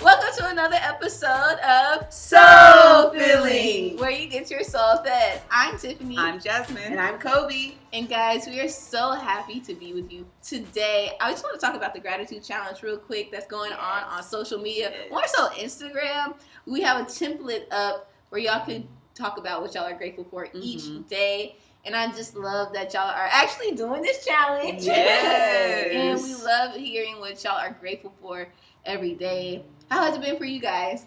Welcome to another episode of Soul Filling. where you get your soul fed. I'm Tiffany. I'm Jasmine. And I'm Kobe. And guys, we are so happy to be with you today. I just want to talk about the gratitude challenge real quick that's going on on social media, Yes. more so Instagram. We have a template up where y'all can talk about what y'all are grateful for each Mhm. day. And I just love that y'all are actually doing this challenge. Yes. and we love hearing what y'all are grateful for every day. How has it been for you guys?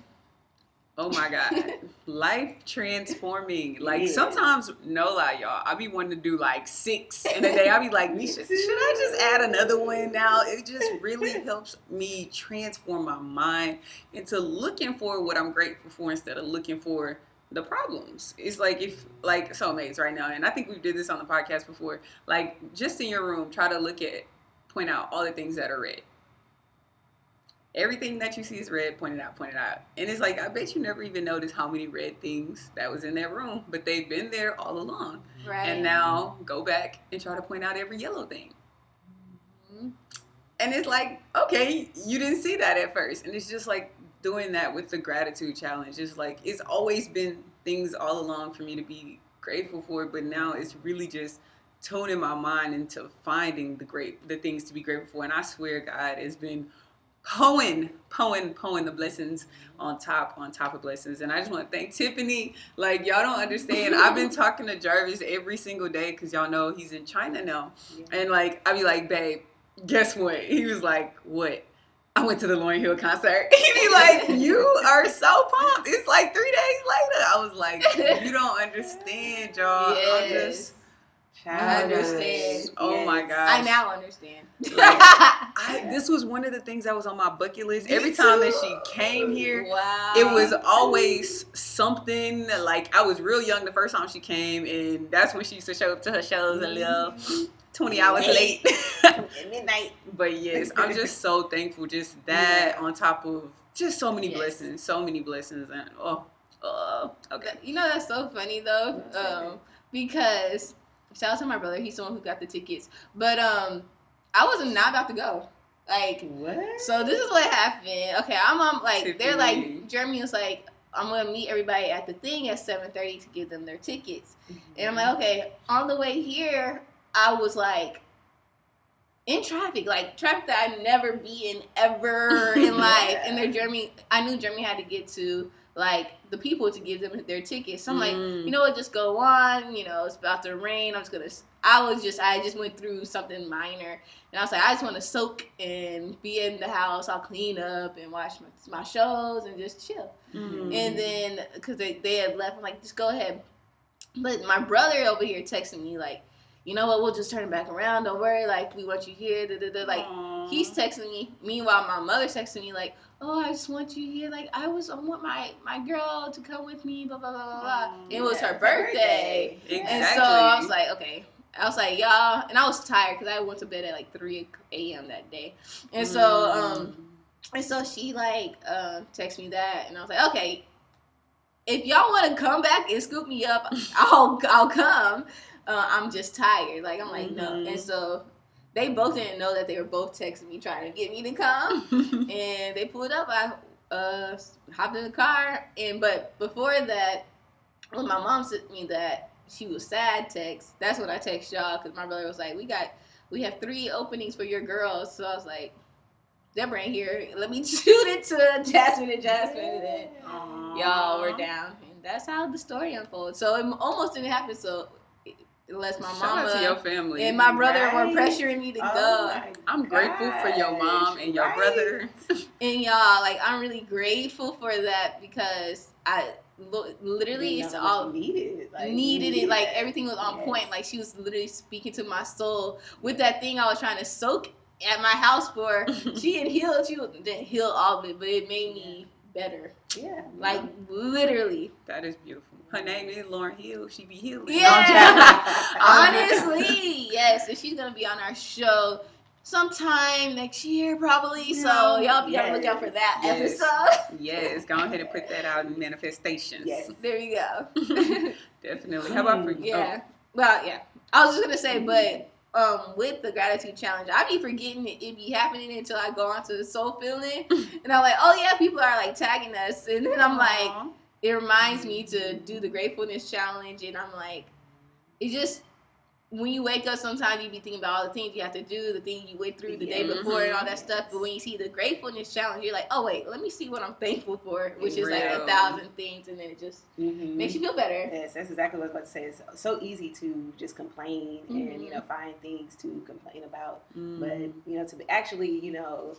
Oh my God. Life transforming. Like Yes. sometimes, no lie, y'all. I be wanting to do like six in a day. I be like, should, should. I just add another one now? It just really helps me transform my mind into looking for what I'm grateful for instead of looking for the problems. It's like if like soulmates right now, and I think we did this on the podcast before. Like just in your room, try to look at, point out all the things that are red. Everything that you see is red, pointed out, pointed out. And it's like I bet you never even noticed how many red things that was in that room, but they've been there all along. Right. And now go back and try to point out every yellow thing. Mhm. And it's like, okay, you didn't see that at first. And it's just like doing that with the gratitude challenge. It's like it's always been things all along for me to be grateful for, but now it's really just toning my mind into finding the great the things to be grateful for. And I swear God has been poing, poing, poing the blessings on top, on top of blessings. And I just want to thank Tiffany. Like y'all don't understand. I've been talking to Jarvis every single day because y'all know he's in China now. And like I'd be like, babe, guess what? He was like, what? I went to the Lauryn Hill concert. He'd be like, you are so pumped. It's like three days later. I was like, you don't understand, y'all. I'm Yes. just, I understand. oh my gosh. I now understand. Like, I, this was one of the things that was on my bucket list. Me Every time that she came here, wow. it was always something like I was real young the first time she came, and that's when she used to show up to her shows a little 20 hours late. Midnight. but yes, I'm just so thankful. Just that on top of just so many Yes. blessings, so many blessings, and oh, oh, okay. You know that's so funny though, um, because shout out to my brother. He's the one who got the tickets, but um, I was not about to go. Like, What? so this is what happened. Okay, I'm um, like they're like Jeremy was like. I'm gonna meet everybody at the thing at 7:30 to give them their tickets, and I'm like, okay. On the way here, I was like, in traffic, like traffic that I'd never be in ever in life. And there, Jeremy, I knew Jeremy had to get to like the people to give them their tickets. So I'm like, Mm. you know what, just go on. You know, it's about to rain. I'm just gonna. I was just, I just went through something minor, and I was like, I just want to soak and be in the house. I'll clean up and watch my, my shows and just chill. Mm. And then, because they, they had left, I'm like, just go ahead. But my brother over here texting me, like, you know what, we'll just turn it back around. Don't worry. Like, we want you here. Da, da, da. Like, Aw. He's texting me. Meanwhile, my mother's texting me, like, oh, I just want you here. Like, I was, I want my, my girl to come with me, blah, blah, blah, blah, blah. Oh, it was her birthday. birthday. And so I was like, okay. I was like, y'all, and I was tired because I went to bed at like 3 a.m. that day. And so, Mm. um, and so she like uh, texted me that, and I was like, okay, if y'all want to come back and scoop me up, I'll I'll come. Uh, I'm just tired. Like I'm like no, Mhm. and so they both didn't know that they were both texting me trying to get me to come, and they pulled up. I uh, hopped in the car, and but before that, when my mom sent me that she was sad text, that's when I text y'all because my brother was like, we got we have three openings for your girls, so I was like. Deborah ain't here. Let me shoot it to Jasmine and Jasmine, and then Aw. y'all were down, and that's how the story unfolds. So it almost didn't happen. So unless my Shout out to your mama family. and my brother were pressuring me to Oh go, I'm grateful for your mom and your gosh, brother. and y'all, like I'm really grateful for that because I literally it's all needed. Like, needed it. Like everything was on Yes. point. Like she was literally speaking to my soul with that thing I was trying to soak at my house for. she had healed. She didn't heal all of it, but it made me better. Yeah. Like literally. That is beautiful. Her name is Lauryn Hill. She be healing. Yeah. Joking. Honestly, yes. And she's gonna be on our show sometime next year, probably. So y'all be on the lookout for that Yes. episode. Yes, go ahead and put that out in manifestations. Yes. there you go. Definitely. How about for you? yeah. Well, yeah. I was just gonna say, but um, with the gratitude challenge, I be forgetting it, it be happening until I go onto the Soul Filling, and I'm like, oh yeah, people are like tagging us, and then I'm like, Aw. It reminds me to do the gratefulness challenge and i'm like it just when you wake up sometimes you be thinking about all the things you have to do the things you went through the day Yeah. before and all that stuff but when you see the gratefulness challenge you're like oh wait let me see what i'm thankful for which is like a thousand things and then it just Mhm. makes you feel better Yes, that's exactly what I was about to say. It's so easy to just complain and Mhm. you know find things to complain about, but you know to be actually you know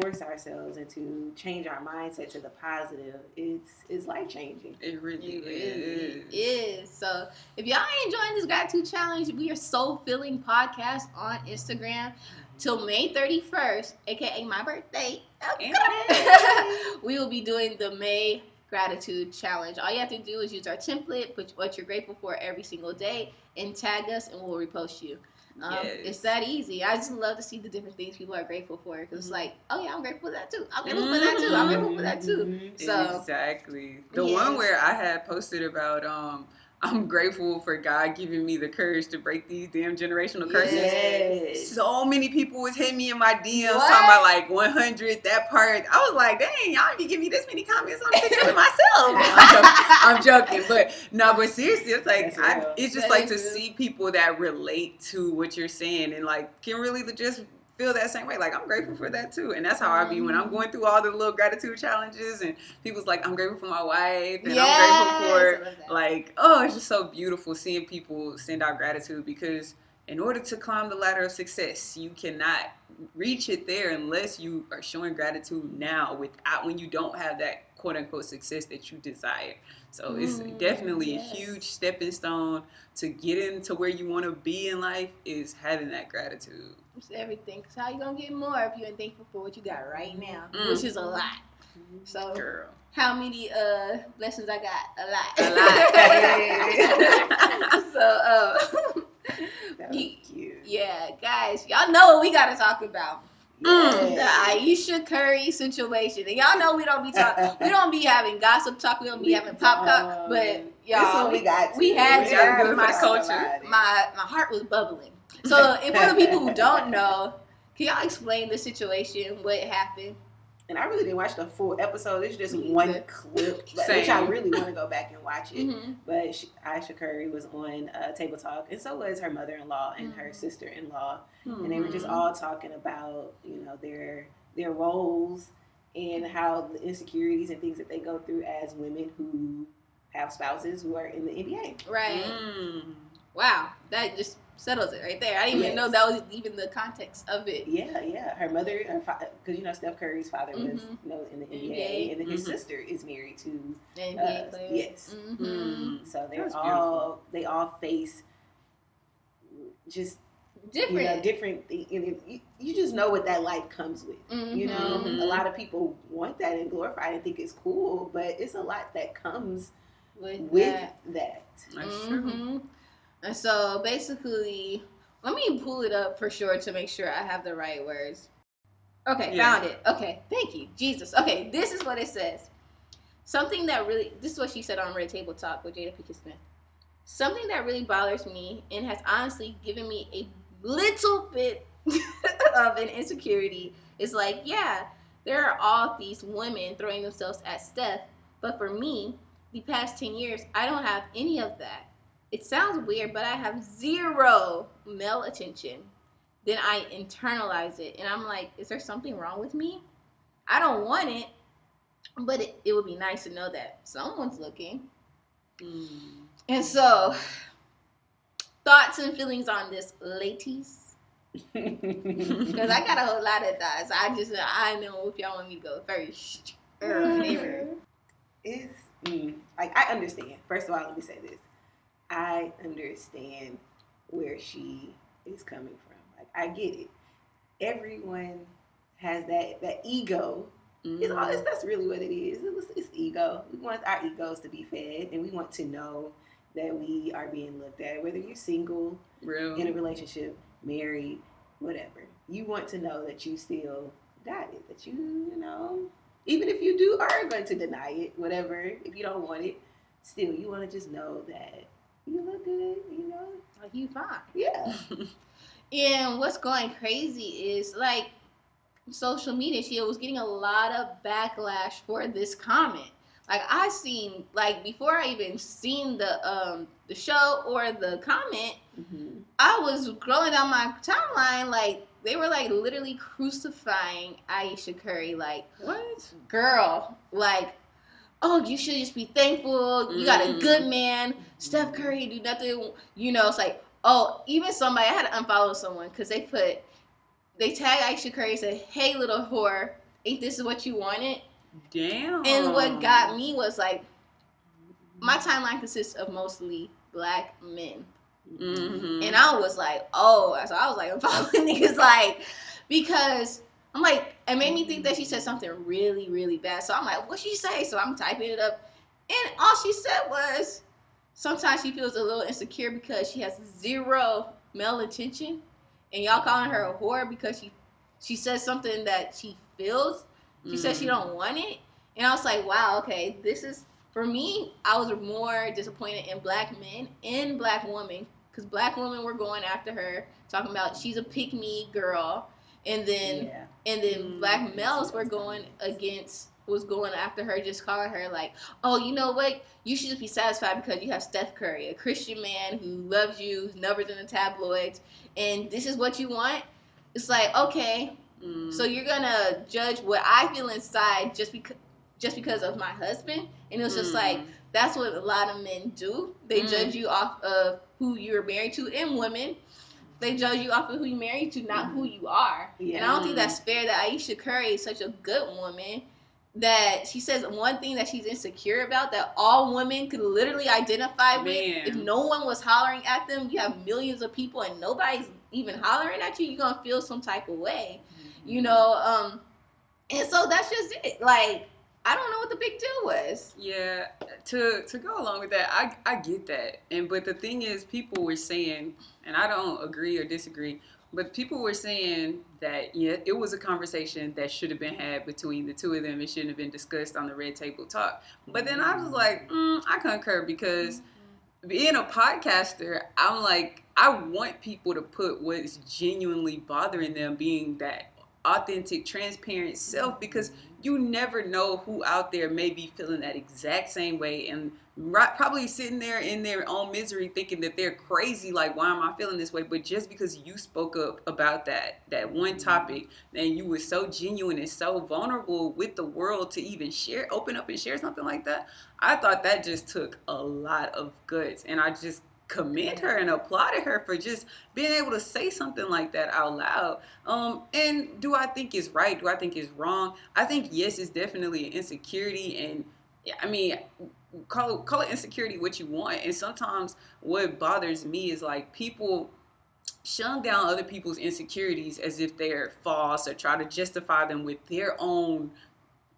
force ourselves and to change our mindset to the positive, it's it's life changing. it really It really is. is. So if y'all ain't enjoying this gratitude challenge, we are Soul Filling Podcast on Instagram till May 31st, aka my birthday. we will be doing the May gratitude challenge. All you have to do is use our template, put what you're grateful for every single day, and tag us, and we'll repost you. Um, Yes. It's that easy. I just love to see the different things people are grateful for because it's Mhm. like, oh yeah, I'm grateful for that too. I'm grateful for that too. I'm grateful for that too. Mhm. So exactly. The Yes. one where I had posted about um I'm grateful for God giving me the courage to break these damn generational curses. Yes. So many people was hitting me in my DMs What? talking about like 100 that part. I was like, dang, y'all even give me this many comments on picture with myself. I'm, joking, I'm joking, but no, but seriously, it's like I, it's just That like to see people that relate to what you're saying and like can really just feel that same way. Like I'm grateful for that too, and that's how I be when Mm-hmm. I'm going through all the little gratitude challenges and people's like, I'm grateful for my wife and Yes, I'm grateful for like oh it's just so beautiful seeing people send out gratitude because in order to climb the ladder of success you cannot reach it there unless you are showing gratitude now without when you don't have that quote unquote success that you desire so it's Mm, definitely yes. a huge stepping stone to get into where you want to be in life is having that gratitude It's everything. Cause how you gonna get more if you ain't thankful for what you got right now, Mm. which is a lot. So girl how many uh lessons I got? A lot. A lot. so uh, was Ye- cute. yeah, guys, y'all know what we gotta talk about. Mm. The Aisha Curry situation, and y'all know we don't be talking. we don't be having gossip talk. We don't be We having pop talk. But y'all, we got. We had to. gotta do it for My culture. my my heart was bubbling. So, if for the people who don't know, can y'all explain the situation? What happened? And I really didn't watch the full episode. It's just Me one either. clip, but- which I really want to go back and watch it. Mhm. But she, Aisha Curry was on uh, Table Talk, and so was her mother-in-law and her Mhm. sister-in-law, and they were just Mhm. all talking about you know their their roles and how the insecurities and things that they go through as women who have spouses who are in the NBA. Right. Mm. Wow, that just settles it right there. I didn't even know that was even the context of it. Yeah, yeah. Her mother, because you know Steph Curry's father was Mhm. you know in the NBA, NBA. and then his Mhm. sister is married to NBA Uh, player. yes. Mhm. Mm. So they're That's all they all face just Different. you know different. thi- you, you just know what that life comes with. You know, Mhm. a lot of people want that and glorify it and think it's cool, but it's a lot that comes with, with that. that. That's true. And so basically, let me pull it up for sure to make sure I have the right words. Okay, Yeah. found it. Okay, thank you, Jesus. Okay, this is what it says. Something that really, this is what she said on Red Table Talk with Jada Pinkett Smith. Something that really bothers me and has honestly given me a little bit of an insecurity is like, yeah, there are all these women throwing themselves at Steph, but for me, the past 10 years, I don't have any of that. It sounds weird, but I have zero male attention. Then I internalize it, and I'm like, is there something wrong with me? I don't want it, but it, it would be nice to know that someone's looking. Mm. And so, thoughts and feelings on this, ladies? Because I got a whole lot of thoughts. I just, I know if y'all want me to go first. or whatever. it's mm, like I understand. First of all, let me say this: I understand where she is coming from. Like I get it. Everyone has that that ego. It's all. It's, mm-hmm. that's really what it is. It was, it's ego. We want our egos to be fed, and we want to know that we are being looked at. Whether you're single, Real. in a relationship, married, whatever. you want to know that you still got it. That you, you know, even if you do are going to deny it, whatever, if you don't want it, still you want to just know that you look good, you know. Like you fine. Yeah. And what's going crazy is like social media. She was getting a lot of backlash for this comment. Like I seen like before I even seen the um the show or the comment, Mm-hmm. I was scrolling down my timeline like they were like literally crucifying Aisha Curry like What? girl like oh you should just be thankful you got a Mm. good man Steph Curry do nothing you know it's like oh even somebody I had to unfollow someone because they put they tag Aisha Curry and said hey little whore ain't this what you wanted Damn. and what got me was like my timeline consists of mostly black men Mhm. and I was like, oh, so I was like, I'm following niggas like because I'm like, it made me think that she said something really, really bad. So I'm like, what she say? So I'm typing it up, and all she said was, sometimes she feels a little insecure because she has zero male attention, and y'all calling her a whore because she she says something that she feels. She says she Mhm. don't want it, and I was like, wow, okay, this is for me. I was more disappointed in black men and black women because black women were going after her, talking about she's a pick me girl, and then yeah. And then Mm, black males were going against was going after her, just calling her like, oh, you know what? You should just be satisfied because you have Steph Curry, a Christian man who loves you, who's never in the tabloids, and this is what you want. It's like okay, Mm. so you're gonna judge what I feel inside just because just because of my husband, and it was just Mm. like that's what a lot of men do. They Mm. judge you off of who you're married to, and women. They judge you off of who you're married to, not who you are. And I don't think that's fair that Aisha Curry is such a good woman that she says one thing that she's insecure about that all women could literally identify with. Man. If no one was hollering at them, you have millions of people and nobody's even hollering at you, you're gonna feel some type of way. You know, um and so that's just it. Like, I don't know what the big deal was. Yeah, to to go along with that, I I get that, and but the thing is, people were saying, and I don't agree or disagree, but people were saying that yeah, it was a conversation that should have been had between the two of them. It shouldn't have been discussed on the Red Table Talk. But then I was like, mm, I concur because being a podcaster, I'm like, I want people to put what's genuinely bothering them, being that authentic, transparent self, mm-hmm. because you never know who out there may be feeling that exact same way and right, probably sitting there in their own misery thinking that they're crazy like why am i feeling this way? But just because you spoke up about that that one mm-hmm. topic and you were so genuine and so vulnerable with the world to even share open up and share something like that i thought that just took a lot of guts and i just commend her and applauded her for just being able to say something like that out loud um, and do I think it's right? Do I think it's wrong? I think yes, it's definitely an insecurity, and I mean, call call it insecurity what you want. And sometimes what bothers me is like people shun down other people's insecurities as if they're false or try to justify them with their own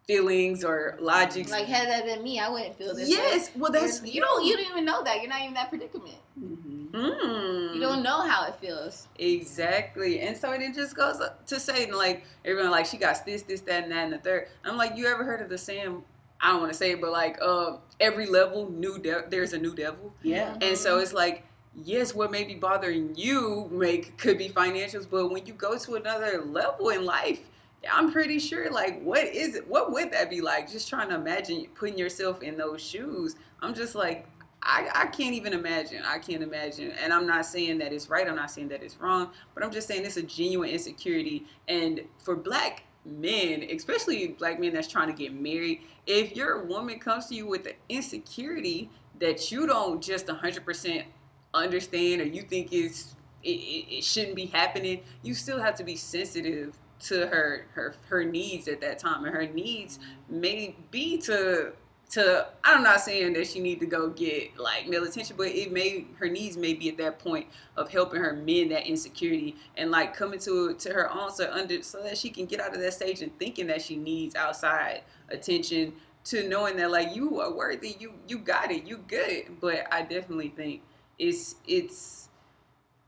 feelings or logics. Like, had that been me, I wouldn't feel this way. yes, well that's you don't you don't even know that. You're not even that predicament. Mm-hmm. Mm. You don't know how it feels. Exactly. And so it just goes to say, like, everyone, like, she got this, this, that, and that, and the third. I'm like, you ever heard of the saying, I don't want to say it, but like, uh, every level, new de- there's a new devil. Yeah. And so it's like, yes, what may be bothering you make could be financials, but when you go to another level in life, I'm pretty sure, like, what is it? What would that be like? Just trying to imagine putting yourself in those shoes. I'm just like, I, I can't even imagine. I can't imagine. And I'm not saying that it's right. I'm not saying that it's wrong. But I'm just saying it's a genuine insecurity. And for black men, especially black men that's trying to get married, if your woman comes to you with an insecurity that you don't just 100% understand or you think is it, it, it shouldn't be happening, you still have to be sensitive to her her her needs at that time. And her needs may be to to I'm not saying that she need to go get like male attention, but it may her needs may be at that point of helping her mend that insecurity and like coming to to her own so under so that she can get out of that stage and thinking that she needs outside attention to knowing that like you are worthy, you you got it, you good. But I definitely think it's it's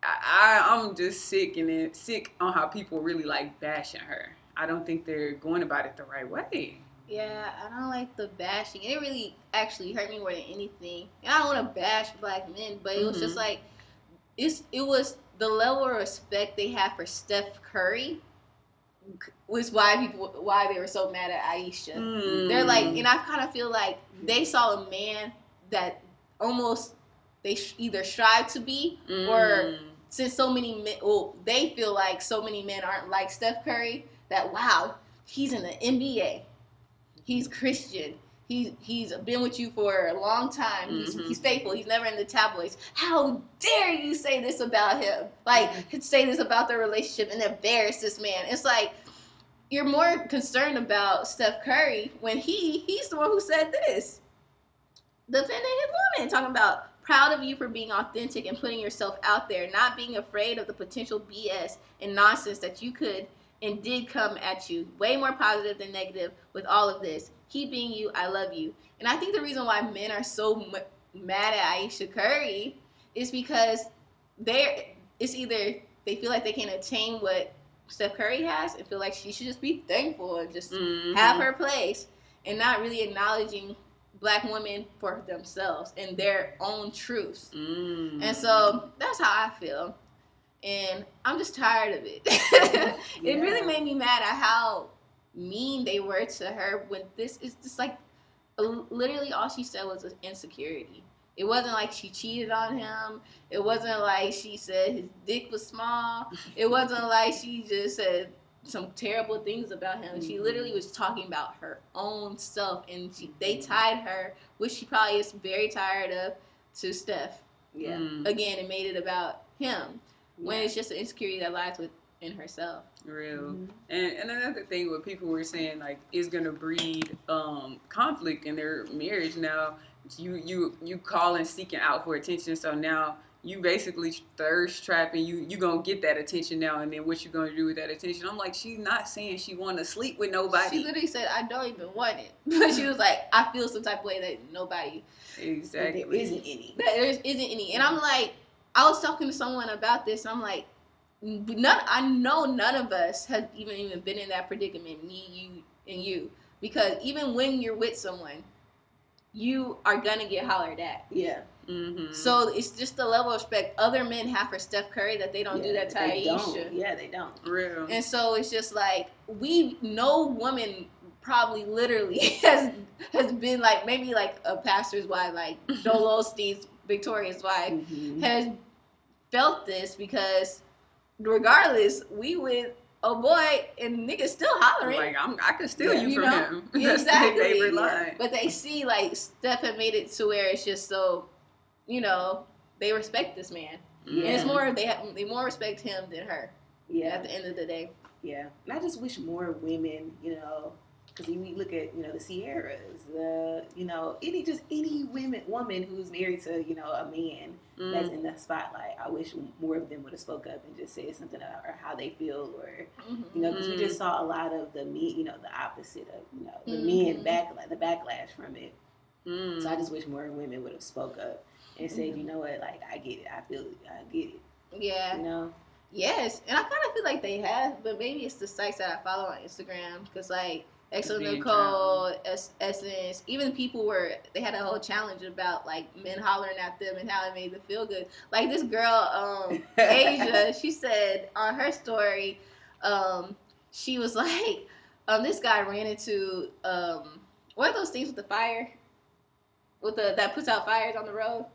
I, I'm just sick and it, sick on how people really like bashing her. I don't think they're going about it the right way. Yeah, I don't like the bashing. It really actually hurt me more than anything. And I don't want to bash black men, but it was just Mhm. like it's it was the level of respect they have for Steph Curry was why people why they were so mad at Aisha. They're like, Mm. and I kind of feel like they saw a man that almost they sh- either strive to be, or Mm. Since so many men, well, they feel like so many men aren't like Steph Curry. That wow, he's in the NBA, he's Christian. He's, he's been with you for a long time. He's, Mhm. he's faithful. He's never in the tabloids. How dare you say this about him? Like, say this about their relationship and embarrass this man. It's like, you're more concerned about Steph Curry when he he's the one who said this. Defending his woman, talking about proud of you for being authentic and putting yourself out there, not being afraid of the potential BS and nonsense that you could and did come at you. Way more positive than negative with all of this. Keep being you. I love you. And I think the reason why men are so m- mad at Aisha Curry is because they're it's either they feel like they can attain what Steph Curry has and feel like she should just be thankful and just Mhm. have her place and not really acknowledging black women for themselves and their own truths. Mm. And so that's how I feel. And I'm just tired of it. it really made me mad at how mean they were to her when this is just like literally all she said was insecurity. It wasn't like she cheated on him. It wasn't like she said his dick was small. It wasn't like she just said some terrible things about him. She literally was talking about her own stuff, and she they tied her, which she probably is very tired of, to Steph. Yeah. Mm. Again, it made it about him when Yeah. it's just an insecurity that lies within herself. Real. Mhm. And, and another thing what people were saying like is gonna breed um, conflict in their marriage now. You you you calling seeking out for attention, so now you basically thirst trapping. You you gonna get that attention now, and then what you gonna do with that attention? I'm like, she's not saying she want to sleep with nobody. She literally said, "I don't even want it," but she was like, "I feel some type of way that nobody But Exactly. There isn't any. that there isn't any." And I'm like, I was talking to someone about this. And I'm like, none. I know none of us have even even been in that predicament. Me, you, and you, because even when you're with someone, you are gonna get hollered at. Yeah. Mm-hmm. So it's just the level of respect other men have for Steph Curry that they don't do that to they Aisha. Don't. Yeah, they don't. real. And so it's just like we no woman probably literally has has been like maybe like a pastor's wife, like Joel Osteen's Victoria's wife, Mhm. has felt this because regardless, we with a boy and niggas still hollering. like I'm, I could steal Yeah. you, You from know? him. Yeah, That's exactly. Yeah. but they see like Steph had made it to where it's just so, you know, they respect this man. And it's more they have, they more respect him than her Yeah. at the end of the day. Yeah, and I just wish more women, you know, because we look at you know the Sierras, the you know any just any women woman who's married to you know a man that's Mm. in the spotlight. I wish more of them would have spoke up and just said something about or how they feel or you know because we Mm. just saw a lot of the me you know the opposite of you know the Mhm. men backlash the backlash from it. Mm. So I just wish more women would have spoke up and said you know what like I get it I feel it I get it Yeah. you know Yes, and I kind of feel like they have, but maybe it's the sites that I follow on Instagram because like Excellent Being Nicole, es- Essence, even people were they had a whole challenge about like men hollering at them and how it made them feel good. Like this girl, um, Asia, she said on her story, um, she was like, um, this guy ran into um, what are those things with the fire, with the that puts out fires on the road.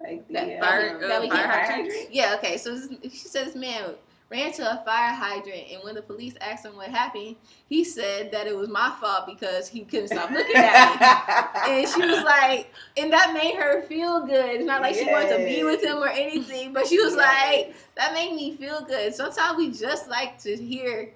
Like the, That uh, fire- um, that we fire can't? Yeah, okay. So this, she said this man ran to a fire hydrant, and when the police asked him what happened, he said that it was my fault because he couldn't stop looking at me. And she was like, and that made her feel good. It's not like she wanted to be with him or anything, but she was like, that made me feel good. Sometimes we just like to hear,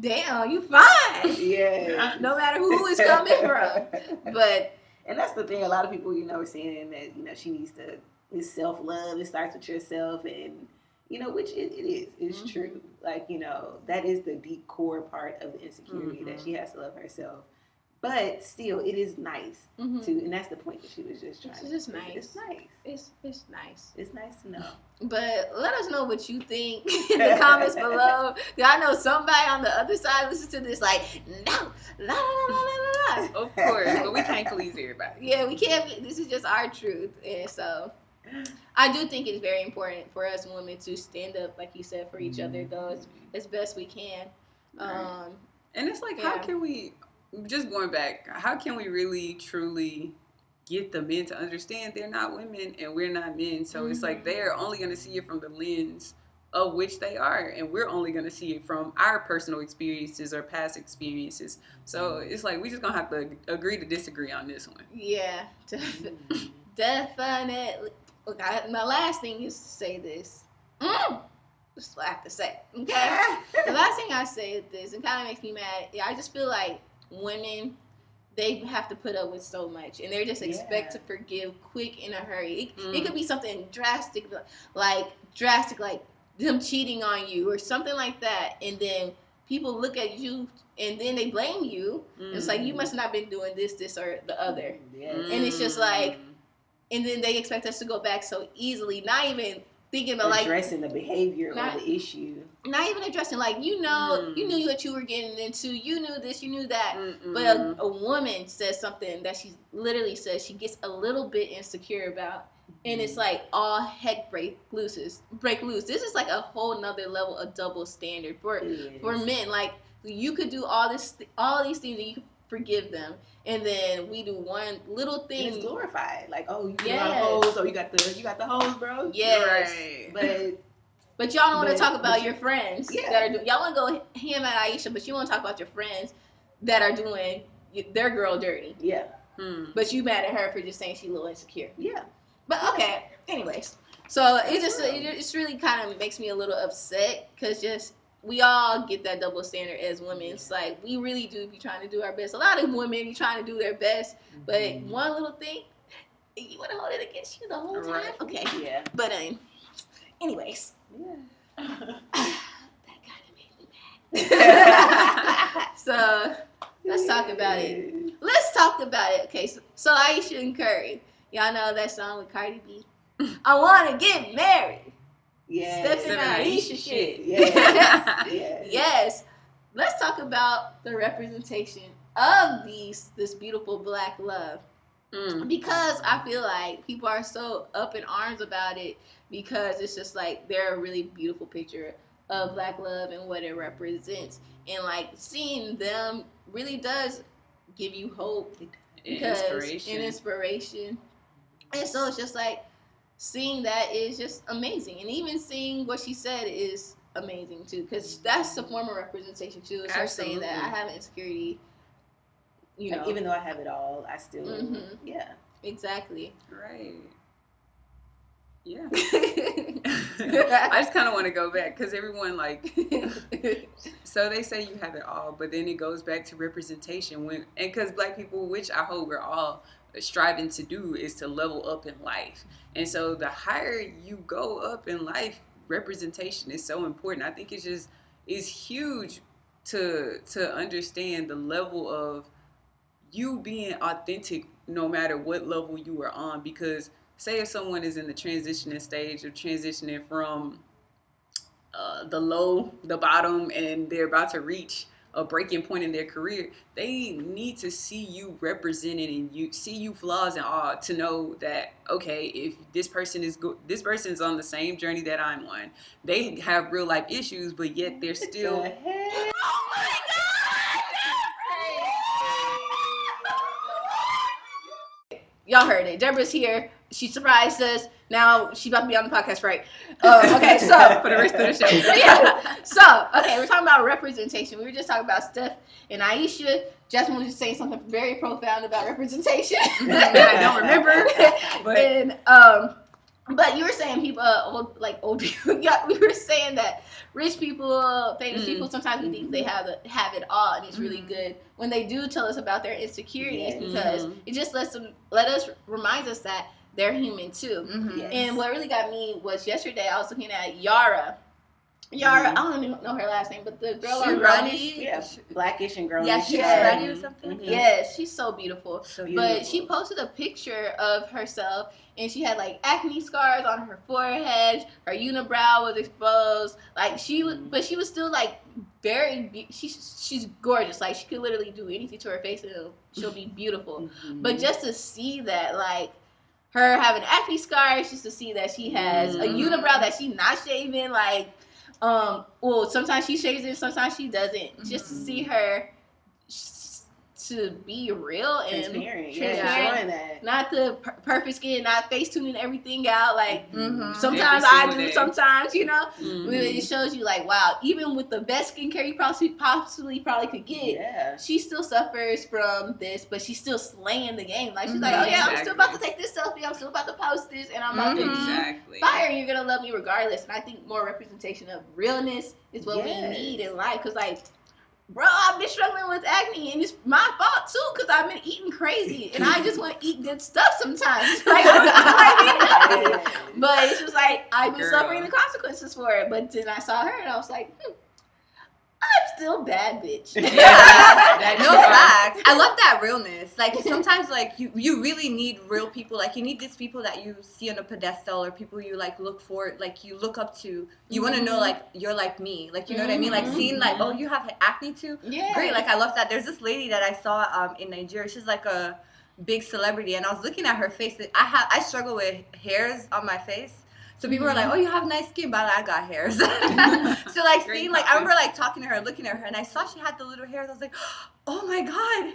damn, you fine. yeah. No matter who it's coming from. But And that's the thing. A lot of people, you know, are saying that you know she needs to. It's self love. It starts with yourself, and you know, which it, it is. It's Mhm. true. Like you know, that is the deep core part of the insecurity that Mhm. she has to love herself. but still, it is nice Mhm. to, and that's the point that she was just trying. It's to just make. It's nice. nice. It's it's nice. It's nice to know. But let us know what you think in the comments below. 'Cause I know somebody on the other side listens to this like, no, la la la la la la. Of course, but we can't please everybody. Yeah, we can't. This is just our truth, and so I do think it's very important for us women to stand up, like you said, for each other, though as, as best we can. Um, And it's like, how can we, just going back, how can we really truly get the men to understand they're not women and we're not men? So it's like Mhm. they're only going to see it from the lens of which they are, and we're only going to see it from our personal experiences or past experiences. So it's like we just gonna have to agree to disagree on this one. yeah, def- definitely. Look, I, my last thing is to say this. Mm, that's what I have to say. Okay. the last thing I say is this, and kind of makes me mad. Yeah, I just feel like women, they have to put up with so much, and they're just expect Yeah. to forgive quick in a hurry. It, Mm. it could be something drastic, like drastic, like them cheating on you or something like that, and then people look at you and then they blame you. It's like you Mm. must not been doing this, this, or the other, Yes. and it's just like- and then they expect us to go back so easily, not even thinking about like addressing the behavior Not- or the issue. not even addressing like you know Mm. you knew what you were getting into you knew this you knew that Mm-mm. but a, a woman says something that she literally says she gets a little bit insecure about and it's like all heck break loose. break loose this is like a whole nother level of double standard for for men like you could do all this all these things and you could forgive them and then we do one little And thing it's glorified. Like, oh, you Yes. got hoes, oh, you got the you got the hoes, bro. yes Right. But but y'all don't want to talk about but your friends Yeah. that are doing y'all want to go ham at Aisha but you want to talk about your friends that are doing their girl dirty yeah, Hmm. But you mad at her for just saying she's a little insecure. yeah. But okay, anyways. So it just it just really kind of makes me a little upset because just we all get that double standard as women. It's like we really do be trying to do our best. A lot of women be trying to do their best, but Mm-hmm. one little thing, you want to hold it against you the whole time. Right. Okay, Yeah. but um, anyways, Yeah. that kind of made me mad. so let's talk about it. Let's talk about it. Okay, so, so Aisha and Curry. Y'all know that song with Cardi B. I want to get married. Yes. Stephen and Aisha shit. Yes. yes. Yes. Let's talk about the representation of these this beautiful black love Mm. because I feel like people are so up in arms about it because it's just like they're a really beautiful picture of black love and what it represents and like seeing them really does give you hope because Inspiration. and inspiration. And so it's just like seeing that is just amazing, and even seeing what she said is amazing too, because that's a form of representation too. It's her saying that I Absolutely. have insecurity. You Like, know, even though I have it all, I still, Mhm. yeah. exactly. Right. Yeah. I just kind of want to go back because everyone like so they say you have it all, but then it goes back to representation when and because black people, which I hope we're all striving to do, is to level up in life. And so the higher you go up in life, representation is so important. I think it's just is huge to to understand the level of you being authentic no matter what level you are on because say if someone is in the transitioning stage of transitioning from uh, the low, the bottom, and they're about to reach a breaking point in their career, they need to see you represented and you see you flaws and all to know that okay, if this person is go- this person is on the same journey that I'm on, they have real life issues, but yet they're still The? Oh my god! Y'all heard it. Deborah's here. She surprised us. Now she's about to be on the podcast, right? Uh, okay, so for the rest of the show. yeah. So okay, we're talking about representation. We were just talking about Steph and Aisha. Jasmine was just saying something very profound about representation. I don't remember, but and um, but you were saying people, uh, old like old people. Yeah, we were saying that rich people, famous Mm. people, sometimes we think they have the, have it all, and it's really Mhm. good when they do tell us about their insecurities Yes. because Mhm. it just lets them let us reminds us that they're human too. Mhm. Yeah. And what really got me was yesterday I was looking at Yara, Yara, I don't even know her last name, but the girl She on. Grownish. Yeah, blackish and grownish. Yeah, she's Yeah. ready or something. Mhm. Yes, she's so beautiful. So beautiful. But she posted a picture of herself, and she had like acne scars on her forehead. Her unibrow was exposed. Like she was, but she was still like very. Be- she's she's gorgeous. Like she could literally do anything to her face, and it'll, she'll be beautiful. Mhm. But just to see that, like her having acne scars, just to see that she has a Mhm. unibrow that she's not shaving, like um, well, sometimes she shaves it, sometimes she doesn't. Just to see her s- to be real and transparent. Yeah, transparent. showing that. not the per- perfect skin, not face tuning everything out. Like Mm-hmm. sometimes I do, day. sometimes you know. Mhm. It shows you like, wow, even with the best skincare you possibly possibly probably could get, Yeah. she still suffers from this, but she's still slaying the game. Like she's like, oh yeah, I'm still about to take this selfie. I'm still about to post this, and I'm about to Exactly. fire. You're gonna love me regardless. And I think more representation of realness is what we need in life. Cause like, bro, I've been struggling with acne, and it's my fault too. Cause I've been eating crazy, and I just want to eat good stuff sometimes. Like, I'm not eating healthy. But it's just like I've been Girl. suffering the consequences for it. But then I saw her, and I was like, hmm, I'm still bad, bitch. Yeah, no facts. I love that realness. Like sometimes, like you, you really need real people. Like you need these people that you see on a pedestal or people you like look for, like you look up to. You want to know, like you're like me. Like you know what I mean? Like Mhm. seeing, like oh, you have acne too. yeah, Great. Like I love that. There's this lady that I saw um in Nigeria. She's like a big celebrity, and I was looking at her face. I have I struggle with hairs on my face. So people were like, "Oh, you have nice skin," but I got hairs. so like Great seeing, like I remember like talking to her, looking at her, and I saw she had the little hairs. I was like, "Oh my god,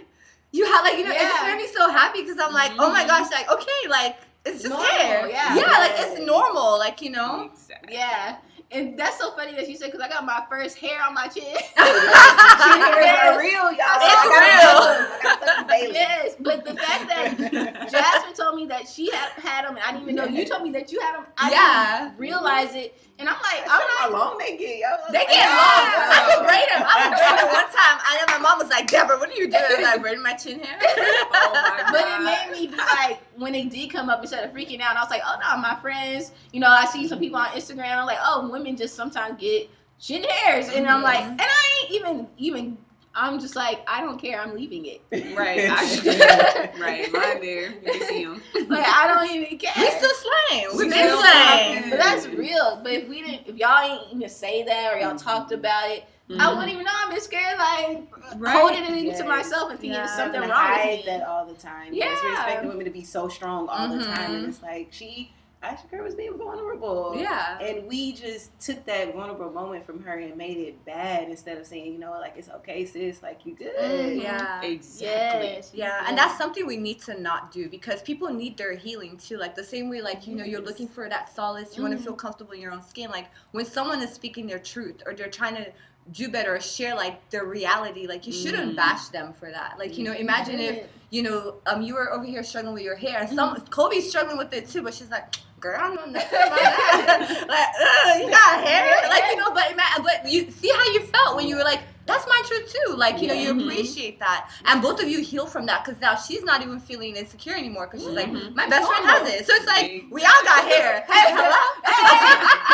you have like you know." yeah. It just made me so happy because I'm like, "Oh my Mhm. gosh, like okay, like it's just Normal, hair, yeah. yeah, like it's normal, like you know." Exactly. Yeah. And that's so funny that you said because I got my first hair on my chin. Hairs are real, y'all. It's I got real. I got yes, but the fact that Jasmine told me that she had had them, and I didn't even know you told me that you had them. I Yeah. didn't realize it, and I'm like, I I'm show not. how long they get, yo. They get Yeah. long. I could braid them. I was braiding one time. I know my mom was like, Deborah, what are you doing? I was like, braiding my chin hair. Oh my But it made me be like, when they did come up instead of freaking out, I was like, oh no, my friends, you know, I see some people on Instagram. I'm like, oh, women just sometimes get chin hairs, and I'm like, mm-hmm. and I ain't even even. I'm just like, I don't care. I'm leaving it. Right. I, right. Mine there. You can see them. Like I don't even care. We still slaying. We We still slaying. But that's real. But if we didn't, if y'all ain't even say that or y'all talked about it, I Mhm. wouldn't even know. I'm just scared, like Right. holding it into Yes. myself and thinking Yeah. there's something Having to wrong with hide me. that all the time. Yeah. Yes, we're expecting women to be so strong all the time, and it's like she, Aisha Curry was being vulnerable. Yeah. And we just took that vulnerable moment from her and made it bad instead of saying, you know, like it's okay, sis, like you good. Mhm. Yeah. Exactly. Yes. Yeah, and that's something we need to not do because people need their healing too. Like the same way, like you know, you're looking for that solace. You want Mhm. to feel comfortable in your own skin. Like when someone is speaking their truth or they're trying to do better or share like their reality, like you shouldn't Mhm. bash them for that. Like you know, imagine if you know, um, you were over here struggling with your hair, and some Mm-hmm. Kobe's struggling with it too, but she's like, "Girl, I don't know nothing about that." like, you got hair, like you know, but ima- but you see how you felt when you were like, "That's my truth too." Like you know, you Mhm. appreciate that, and both of you heal from that because now she's not even feeling insecure anymore because she's like, Mhm. "My best friend has it," so it's like we all got hair. Hey, hello.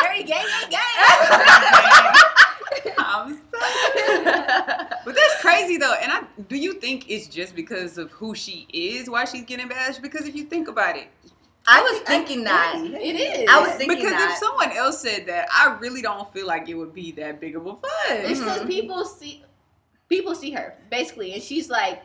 Harry gang, gang, gang. I'm sorry. But that's crazy though. And I do you think it's just because of who she is why she's getting bashed? Because if you think about it, I was thinking that. It is. I was thinking that. because that. if someone else said that, I really don't feel like it would be that big of a It's fuss. because Mhm. people see, people see her basically, and she's like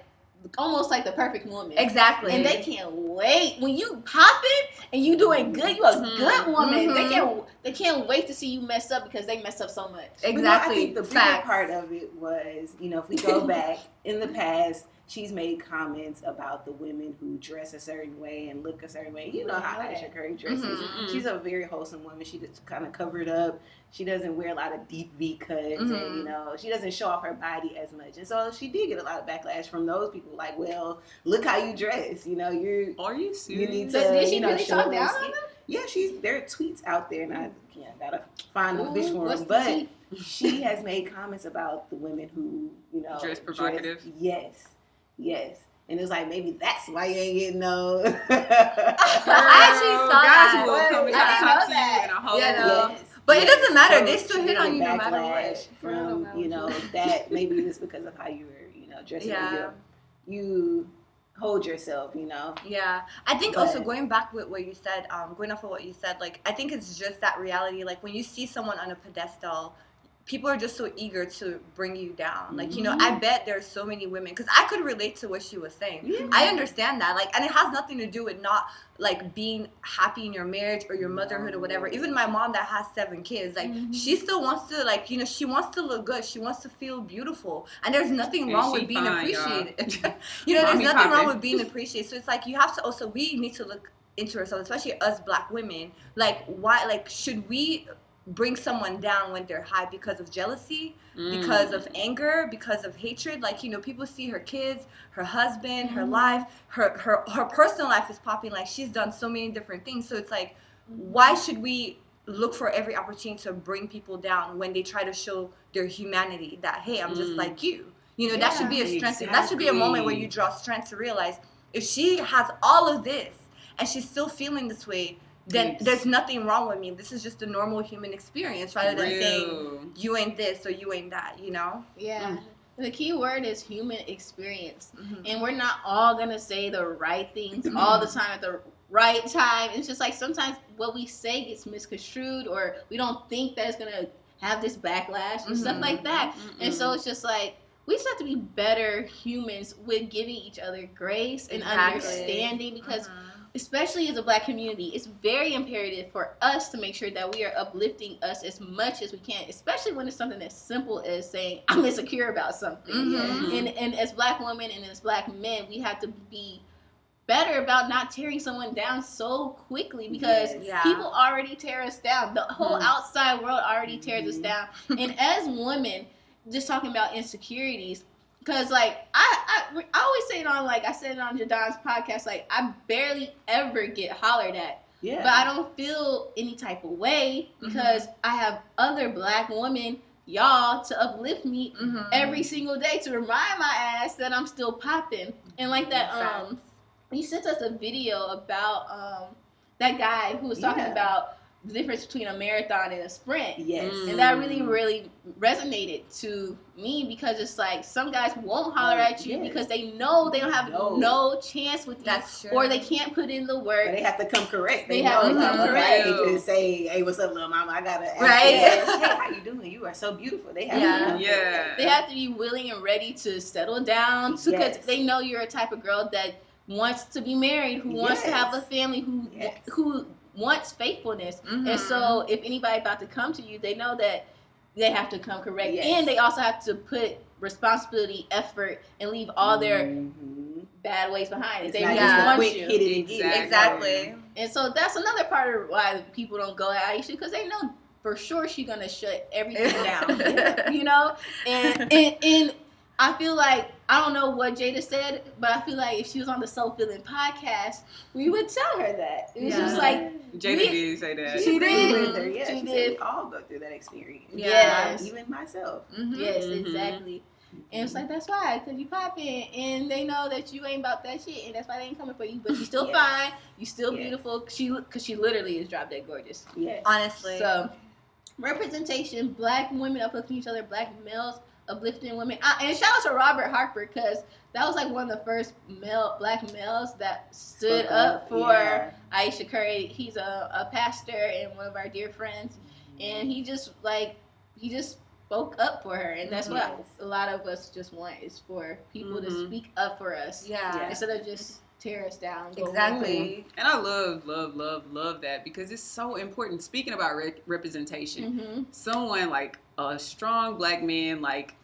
almost like the perfect woman. Exactly. And they can't wait when you pop it and you doing good. You a Mhm. good woman. They Mhm. can't. They can't wait to see you mess up because they mess up so much. But no, exactly. I think the bigger Facts. part of it was, you know, if we go back in the past, she's made comments about the women who dress a certain way and look a certain way. You know how. Aisha Curry dresses. Mhm. She's a very wholesome woman. She just kind of covered up. She doesn't wear a lot of deep V cuts, and Mhm. you know, she doesn't show off her body as much. And so she did get a lot of backlash from those people. Like, well, look how you dress. You know, you're Are you you need to. did she you know, really talk down on them? Yeah, she's there are tweets out there, and I yeah, gotta find the Ooh, what's them. But she has made comments about the women who, you know, Dress provocative? yes, yes. And it's like maybe that's why you ain't getting no. I actually saw guys that. will come and I try to didn't talk know to that. you in a whole Yeah, no. yes, But yes. it doesn't matter. So they still hit on you no matter what. From you know that maybe it's because of how you were, you know, dressing. Yeah. You, you hold yourself, you know. Yeah, I think also going back with what you said, um, going off of what you said, like I think it's just that reality. Like when you see someone on a pedestal, people are just so eager to bring you down. Like you know, I bet there's so many women because I could relate to what she was saying. Yeah. I understand that, like, and it has nothing to do with not like being happy in your marriage or your motherhood or whatever. Even my mom that has seven kids, like, Mhm. she still wants to, like, you know, she wants to look good. She wants to feel beautiful, and there's nothing wrong with being fine, appreciated. you know, there's nothing wrong with being appreciated. So it's like you have to also we need to look into ourselves, especially us black women. Like, why? Like, should we? Bring someone down when they're high because of jealousy Mm. because of anger, because of hatred. Like you know, people see her kids, her husband, her Mhm. life, her her her personal life is popping. Like she's done so many different things. So it's like, why should we look for every opportunity to bring people down when they try to show their humanity? That hey, I'm just Mm. like you. You know, that should be a Yeah, strength. That should be a moment where you draw strength to realize if she has all of this and she's still feeling this way. Then Yes. there's nothing wrong with me. This is just a normal human experience, rather than saying you ain't this or you ain't that, you know? Yeah. The key word is human experience. Mm-hmm. And we're not all gonna say the right things all the time at the right time. It's just like sometimes what we say gets misconstrued or we don't think that it's gonna have this backlash and stuff like that. And so it's just like we just have to be better humans with giving each other grace and Exactly. understanding because Mhm. Especially as a black community, it's very imperative for us to make sure that we are uplifting us as much as we can, especially when it's something as simple as saying, I'm insecure about something. Mhm. And, and as black women and as black men, we have to be better about not tearing someone down so quickly because Yes. Yeah. people already tear us down. The whole Mhm. outside world already tears us Mhm. down. and as women, just talking about insecurities, because like I, I I always say it on like I said it on Jadon's podcast, like I barely ever get hollered at. Yeah. But I don't feel any type of way because I have other black women, y'all, to uplift me Mhm. every single day to remind my ass that I'm still popping. And like that, um, he sent us a video about um that guy who was talking Yeah. about the difference between a marathon and a sprint. yes. Mm. And that really, really resonated to me because it's like some guys won't holler Oh, at you yes. because they know they don't have No. no, chance with you, That's or they can't put in the work. But they have to come correct. They They, have know, to come like, correct. They just say, "Hey, what's up, little mama? I gotta ask Right. you. Hey, how you doing? You are so beautiful." They have Yeah. to come Yeah. They have to be willing and ready to settle down because Yes. they know you're a type of girl that wants to be married, who wants to have a family, who Yes. who wants faithfulness. Mhm. And so, if anybody about to come to you, they know that they have to come correct, Yes. and they also have to put responsibility, effort, and leave all their Mhm. bad ways behind. It's they just just want you. hit it and get it. exactly. And so that's another part of why people don't go at Aisha because they know for sure she's gonna shut everything down. you know, and and and I feel like I don't know what Jada said, but I feel like if she was on the Soul Filling podcast, we would tell her that. It was Yeah. just like Jada we- did say that. She She did. did. Her. Yeah, She she, did. said we all go through that experience. Yeah. yes, Even myself. Mhm. yes, Mhm. exactly. And it's like that's why, cause you popping, and they know that you ain't about that shit, and that's why they ain't coming for you. But you still Yes. fine, you still Yes. beautiful. She, cause she literally is drop dead gorgeous. Yes. Honestly. So, representation, black women uplifting each other, black males uplifting women. Uh, and shout out to Robert Harper because that was like one of the first male black males that stood Spoke up for yeah. Aisha Curry. He's a, a pastor and one of our dear friends, and he just like he just spoke up for her, and that's Yes. what a lot of us just want is for people to Mhm. speak up for us. Yeah. instead of just tear us down. go Exactly. And I love, love, love, love that because it's so important. Speaking about re- representation, Mm-hmm. someone like a strong black man like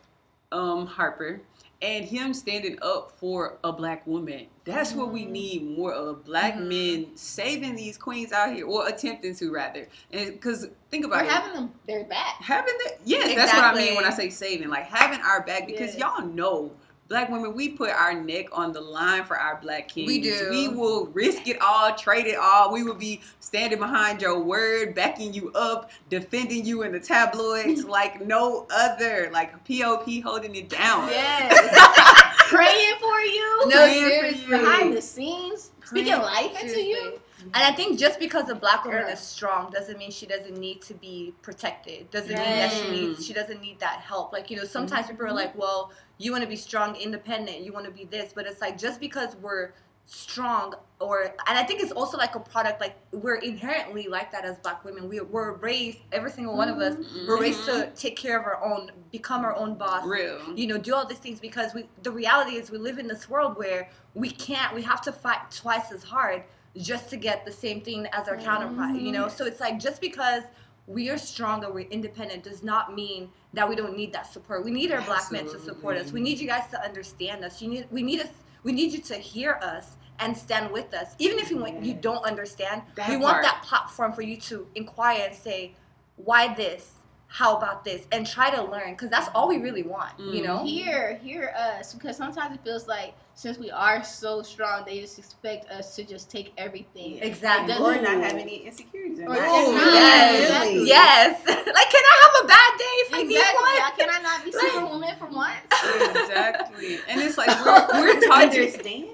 um Harper and him standing up for a black woman. That's what we Mhm. need more of black Mhm. men saving these queens out here or attempting to rather. And cuz think Or about it. having them their back. having that yes that's what i mean when i say saving like having our back because Yeah. y'all know black women we put our neck on the line for our black kings We do. we will risk it all trade it all we will be standing behind your word backing you up defending you in the tabloids like no other like pop holding it down Yes. Praying for you. No, Praying seriously. you. behind the scenes, speaking life into you. Seriously. And I think just because a black woman Girl. is strong doesn't mean she doesn't need to be protected. Doesn't mean that she needs she doesn't need that help. Like you know, sometimes people are mm-hmm. like, "Well, you want to be strong, independent. You want to be this," but it's like just because we're strong or and I think it's also like a product like we're inherently like that as black women. We we're raised every single one of us. Mm-hmm. We're raised to take care of our own, become our own boss, real. you know do all these things because we the reality is we live in this world where we can't we have to fight twice as hard just to get the same thing as our mm-hmm. counterpart you know? So it's like just because we are strong or we're independent does not mean that we don't need that support. We need our black men to support us. We need you guys to understand us. You need we need us we need you to hear us and stand with us. Even if you, you don't understand That we want that platform for you to inquire and say why this how about this and try to learn because that's all we really want you Mm. know hear hear us because sometimes it feels like since we are so strong they just expect us to just take everything Exactly. Or doesn't- have any insecurities. Or Or not. just not. yes, Exactly. yes. like, can I have a bad day if I need one? can i not be Like- superwoman for once exactly. And it's like we're, we're taught to understanding.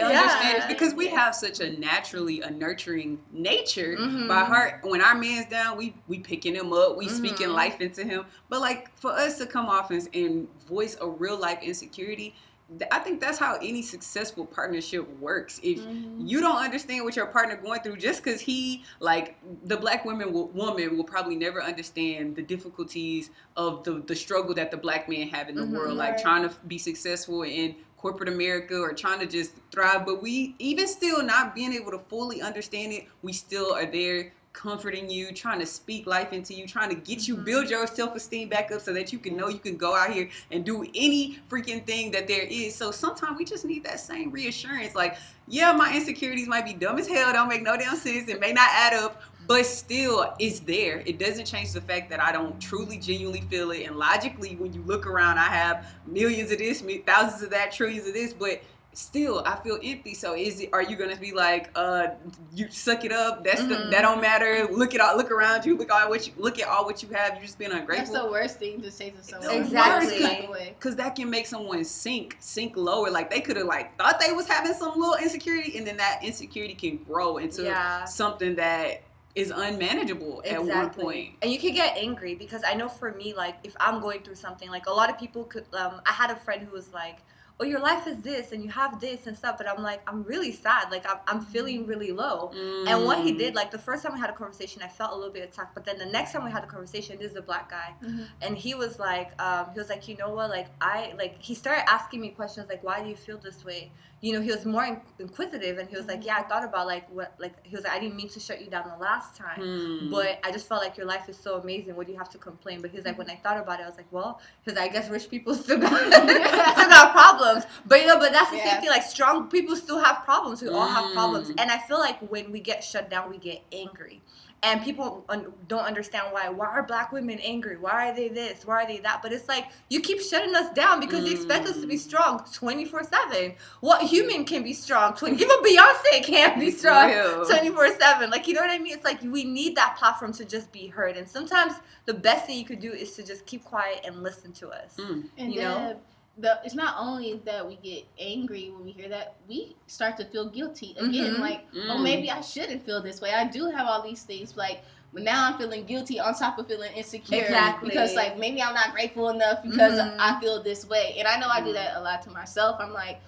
understand Yeah. because we have such a naturally a nurturing nature Mhm. by heart. When our man's down, we we picking him up, we speaking Mhm. life into him. But like for us to come off and, and voice a real life insecurity, I think that's how any successful partnership works. If Mm-hmm. you don't understand what your partner going through just because he like the black women will, woman will probably never understand the difficulties of the the struggle that the black men have in the Mhm. world like Right. trying to be successful in corporate america or trying to just thrive but we even still not being able to fully understand it we still are there comforting you trying to speak life into you trying to get you Mhm. build your self-esteem back up so that you can know you can go out here and do any freaking thing that there is so sometimes we just need that same reassurance like yeah, my insecurities might be dumb as hell, don't make no damn sense, it may not add up, but still, it's there. It doesn't change the fact that I don't truly, genuinely feel it. And logically, when you look around, I have millions of this, thousands of that, trillions of this, but still, I feel empty. So, is it? Are you gonna be like, uh, you suck it up? That's the, Mhm. that don't matter. Look at all, look around you, look all what you look at all what you have. You're just being ungrateful. that's the worst thing to say to someone The Exactly. Walk away. Cause that can make someone sink, sink lower. Like they could have like thought they was having some little insecurity, and then that insecurity can grow into Yeah. something that is unmanageable at one point. And you can get angry because I know for me, like if I'm going through something, like a lot of people could. Um, I had a friend who was like, "Oh, your life is this, and you have this and stuff," but I'm like, I'm really sad. Like I'm, I'm feeling really low. And what he Mm. did, like the first time we had a conversation, I felt a little bit attacked. But then the next time we had a conversation, this is a black guy, Mhm. and he was like, um, he was like, you know what, like I, like he started asking me questions like, why do you feel this way? You know, he was more in- inquisitive, and he was like, yeah, I thought about like what, like he was like, I didn't mean to shut you down the last time. Hmm. But I just felt like your life is so amazing. What do you have to complain? But he's like, when I thought about it, I was like, well, because I guess rich people still got, still got problems. But you know, but that's the Yeah. same thing. Like strong people still have problems. We all have problems. Mm. And I feel like when we get shut down, we get angry. And people un- don't understand why. Why are black women angry? Why are they this? Why are they that? But it's like you keep shutting us down because you expect us to be Mm. strong twenty four seven. What human can be strong? 20, even Beyonce can't be strong. 24 7 like you know what i mean it's like we need that platform to just be heard and sometimes the best thing you could do is to just keep quiet and listen to us Mm. And You then know? The it's not only that we get angry when we hear that, we start to feel guilty again. Mhm. Like, oh, Mm. maybe I shouldn't feel this way. I do have all these things, like. But now I'm feeling guilty on top of feeling insecure Exactly. because like maybe I'm not grateful enough because Mhm. I feel this way, and I know I do that a lot to myself. I'm like,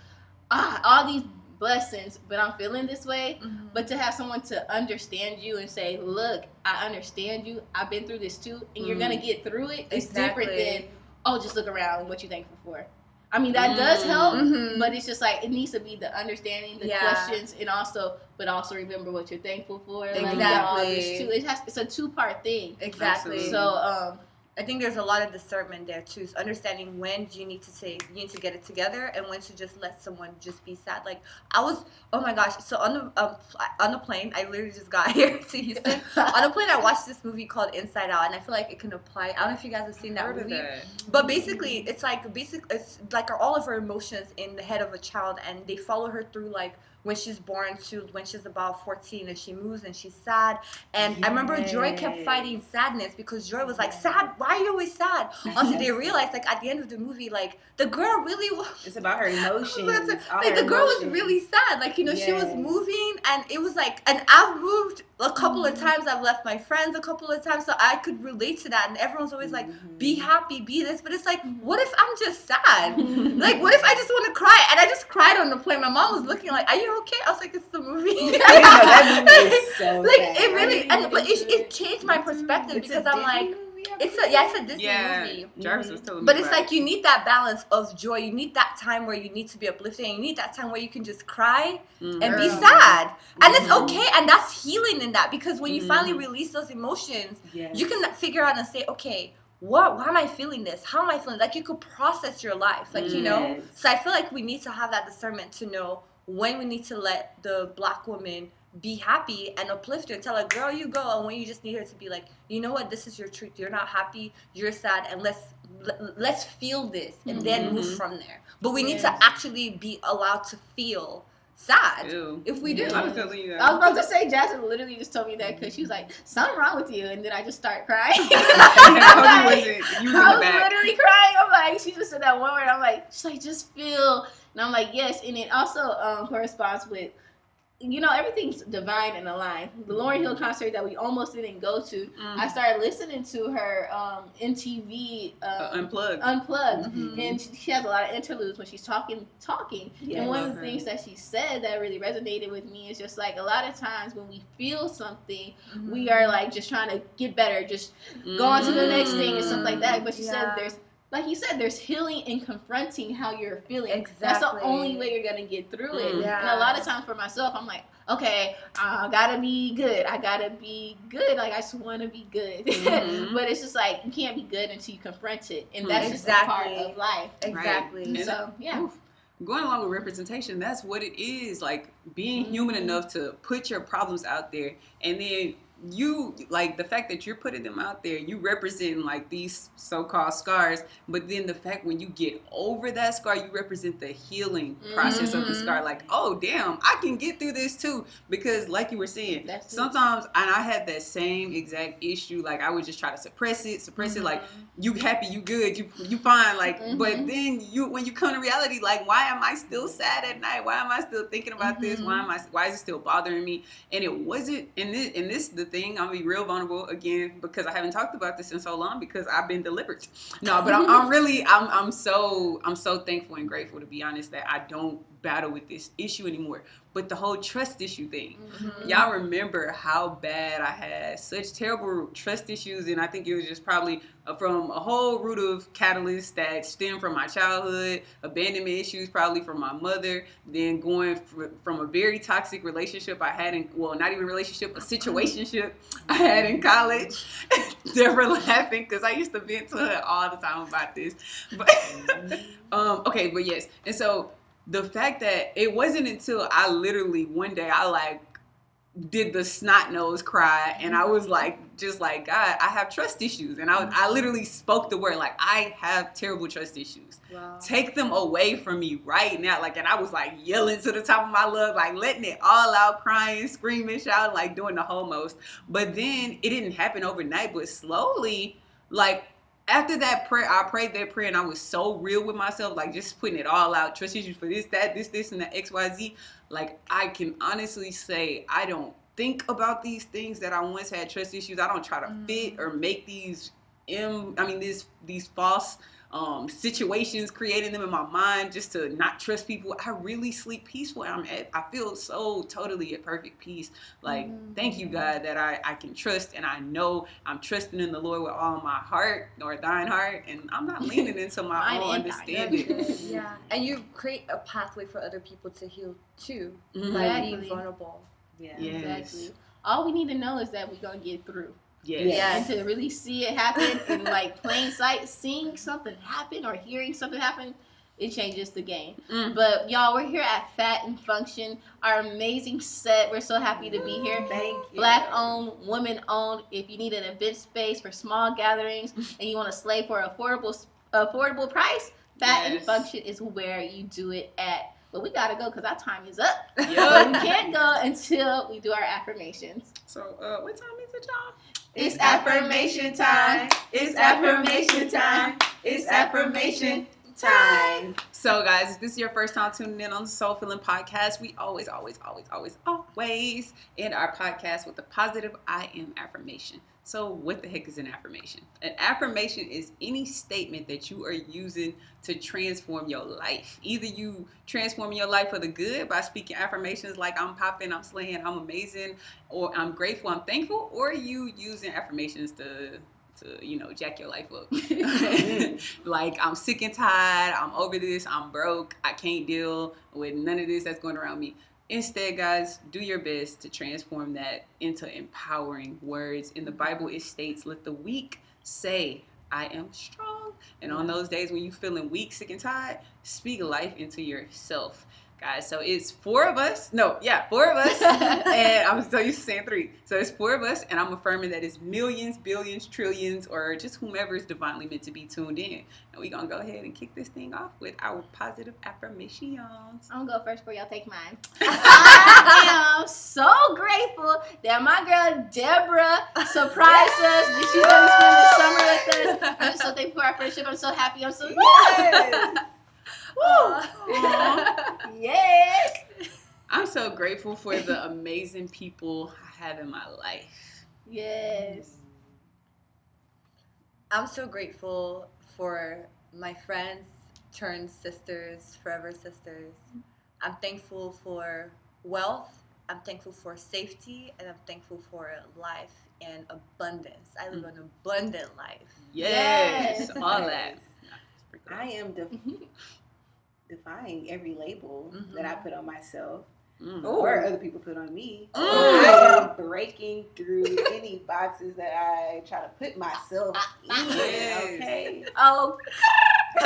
ah, all these blessings, but I'm feeling this way. But to have someone to understand you and say, "Look, I understand you. I've been through this too, and you're Mm. gonna get through it." It's different than, "Oh, just look around what you thankful for." I mean, that does Mm. help, Mhm. but it's just like it needs to be the understanding, the Yeah. questions, and also, but also remember what you're thankful for. Like, you got all this Exactly. too. It has. It's a two part thing. exactly So, um, i think there's a lot of discernment there too so understanding when you need to say you need to get it together and when to just let someone just be sad like i was oh my gosh so on the um, on the plane i literally just got here to houston on the plane i watched this movie called inside out and i feel like it can apply i don't know if you guys have seen that Heard movie. But basically, it's like basic. It's like all of her emotions in the head of a child, and they follow her through like when she's born to when she's about 14 and she moves and she's sad. And i remember joy kept fighting sadness because joy was like sad? Why are you always sad? Until they realized like at the end of the movie like the girl really was It's about her emotions. Like her the girl was really sad. Like you know she was moving and it was like and i've moved a couple of Mhm. times. I've left my friends a couple of times so i could relate to that. And everyone's always like be Mhm. happy be this. But it's like what if i'm just sad? Like what if i just want to cry? And i just cried on the plane. My mom was looking like are you okay i was like it's the movie Yeah, no, that movie is so like sad. it really and but it, it changed my perspective It's because i'm Disney like movie, it's a believe? yeah it's a disney yeah, movie Jarvis was telling but it's about like you need that balance of joy. You need that time where you need to be uplifting. And you need that time where you can just cry it. Mhm. and be Girl. sad. And it's Mhm. okay. And that's healing in that because when you finally Mhm. release those emotions, Yes. you can figure out and say, okay, what? Why am I feeling this? How am I feeling? Like you could process your life. Like you know. Yes. So I feel like we need to have that discernment to know when we need to let the black woman be happy and uplift her and tell her, girl, you go. And when you just need her to be like, you know what, this is your truth. You're not happy. You're sad. And let's let, let's feel this and then mm-hmm. move from there. But we need Yes. to actually be allowed to feel sad Ew. if we do. I was telling you that. I was about to say, Jasmine literally just told me that because she was like, "Something wrong with you," and then I just start crying. How was it? You was I was literally crying. I'm like, she just said that one word. I'm like, she's like, just feel. And I'm like, yes. And it also um, corresponds with, you know, everything's divine and aligned. The Lauryn Hill concert that we almost didn't go to, Mm. I started listening to her um, MTV Uh, um, unplugged. Unplugged. Mhm. And she, she has a lot of interludes when she's talking, talking. Yes. and one of the her. things that she said that really resonated with me is just like a lot of times when we feel something, we are like just trying to get better, just go on to the next thing and stuff like that. But she said there's like you said, there's healing in confronting how you're feeling. Exactly. That's the only way you're gonna get through it. Yeah. And a lot of times for myself, I'm like, okay, I gotta be good. I gotta be good. Like I just want to be good. Mhm. but it's just like you can't be good until you confront it, and that's just a part of life. Exactly. And So yeah. Oof. Going along with representation, that's what it is. Like being human Mhm. enough to put your problems out there, and then you like the fact that you're putting them out there. You represent like these so-called scars, but then the fact when you get over that scar, you represent the healing process of the scar. Mm-hmm. Like, oh damn, I can get through this too. Because like you were saying, That's sometimes and I had that same exact issue. Like I would just try to suppress it, suppress it. Like mm-hmm. you happy, you good, you you fine. Like, mm-hmm. but Mhm. then you when you come to reality, like, why am I still sad at night? Why am I still thinking about this? Why am I? Why is it still bothering me? And it wasn't. And this and this the thing. I'm gonna be real vulnerable again because I haven't talked about this in so long because I've been delivered. No, but I'm, I'm really I'm I'm so I'm so thankful and grateful to be honest that I don't battle with this issue anymore. But the whole trust issue thing. Mhm. Y'all remember how bad I had such terrible trust issues, and I think it was just probably uh, from a whole root of catalysts that stem from my childhood, abandonment issues, probably from my mother, then going from a very toxic relationship I had in, well, not even relationship, a situationship I had in college. Deborah laughing because I used to vent to her all the time about this. But um, okay, but yes, and so the fact that it wasn't until I literally one day I like did the snot nose cry and I was like just like God I have trust issues. And I mm-hmm. I literally spoke the word like I have terrible trust issues. Wow. take them away from me right now. Like and I was like yelling to the top of my lungs like letting it all out crying screaming shouting like doing the whole most but then it didn't happen overnight but slowly like after that prayer, I prayed that prayer and I was so real with myself, like just putting it all out, trust issues for this, that, this, this, and that XYZ. Like I can honestly say I don't think about these things that I once had trust issues. I don't try to fit mm. or make these im I mean these these false um situations creating them in my mind just to not trust people. I really sleep peaceful I'm at I feel so totally at perfect peace. Like thank you God that I, I can trust and I know I'm trusting in the Lord with all my heart or thine heart and I'm not leaning into my own understanding. yeah, and you create a pathway for other people to heal too Mhm. by Exactly. being vulnerable. Yeah. Yeah. Exactly. All we need to know is that we're gonna get through. Yes. Yes. And to really see it happen in like plain sight, seeing something happen or hearing something happen, it changes the game. Mm. But y'all, we're here at Fat and Function, our amazing set. We're so happy to be here. Thank you. Black owned, woman owned. If you need an event space for small gatherings and you want to slay for affordable affordable price, Fat and Function is where you do it at. But we gotta go because our time is up. Yup. we can't go until we do our affirmations. So, uh, what time is it, y'all? It's affirmation time. It's affirmation time. It's affirmation time. So, guys, if this is your first time tuning in on the Soul Filling Podcast, we always, always, always, always, always end our podcast with a positive I am affirmation. So, what the heck is an affirmation? An affirmation is any statement that you are using to transform your life. Either you transform your life for the good by speaking affirmations like I'm popping, I'm slaying, I'm amazing, or I'm grateful, I'm thankful, or you using affirmations to to you know jack your life up like i'm sick and tired i'm over this i'm broke i can't deal with none of this that's going around me instead guys do your best to transform that into empowering words. In the bible it states let the weak say i am strong and on those days when you're feeling weak sick and tired speak life into yourself guys so it's four of us no yeah four of us and I'm so used to saying three. So it's four of us, and I'm affirming that it's millions, billions, trillions, or just whomever is divinely meant to be tuned in. And we're gonna go ahead and kick this thing off with our positive affirmations. I'm gonna go first before y'all take mine. I am so grateful that my girl Deborah surprised us that she's gonna spend the summer with us. I'm just so thankful for our friendship. I'm so happy. I'm so Yes. Aw. yes. I'm so grateful for the amazing people I have in my life. Yes. I'm so grateful for my friends turned sisters, forever sisters. I'm thankful for wealth. I'm thankful for safety, and I'm thankful for life and abundance. I live an abundant life. Yes, Yes. all that. I am def- defying every label Mhm. that I put on myself Mm. or other people put on me. Mm. I am breaking through any boxes that I try to put myself in. Okay. Oh.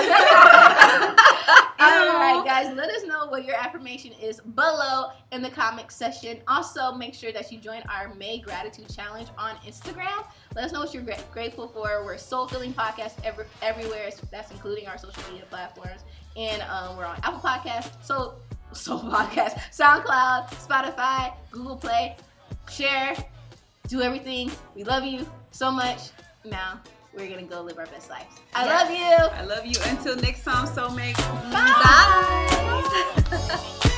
All right, guys, let us know what your affirmation is below in the comment section. Also, make sure that you join our May Gratitude Challenge on Instagram. Let us know what you're grateful for. We're Soul Filling Podcast every, everywhere. That's including our social media platforms. And um, we're on Apple Podcasts, Soul, Soul Podcast, SoundCloud, Spotify, Google Play. Share, do everything. We love you so much. Now, we're going to go live our best lives. I Yes. love you. I love you. Until next time, soulmate. Bye. Bye.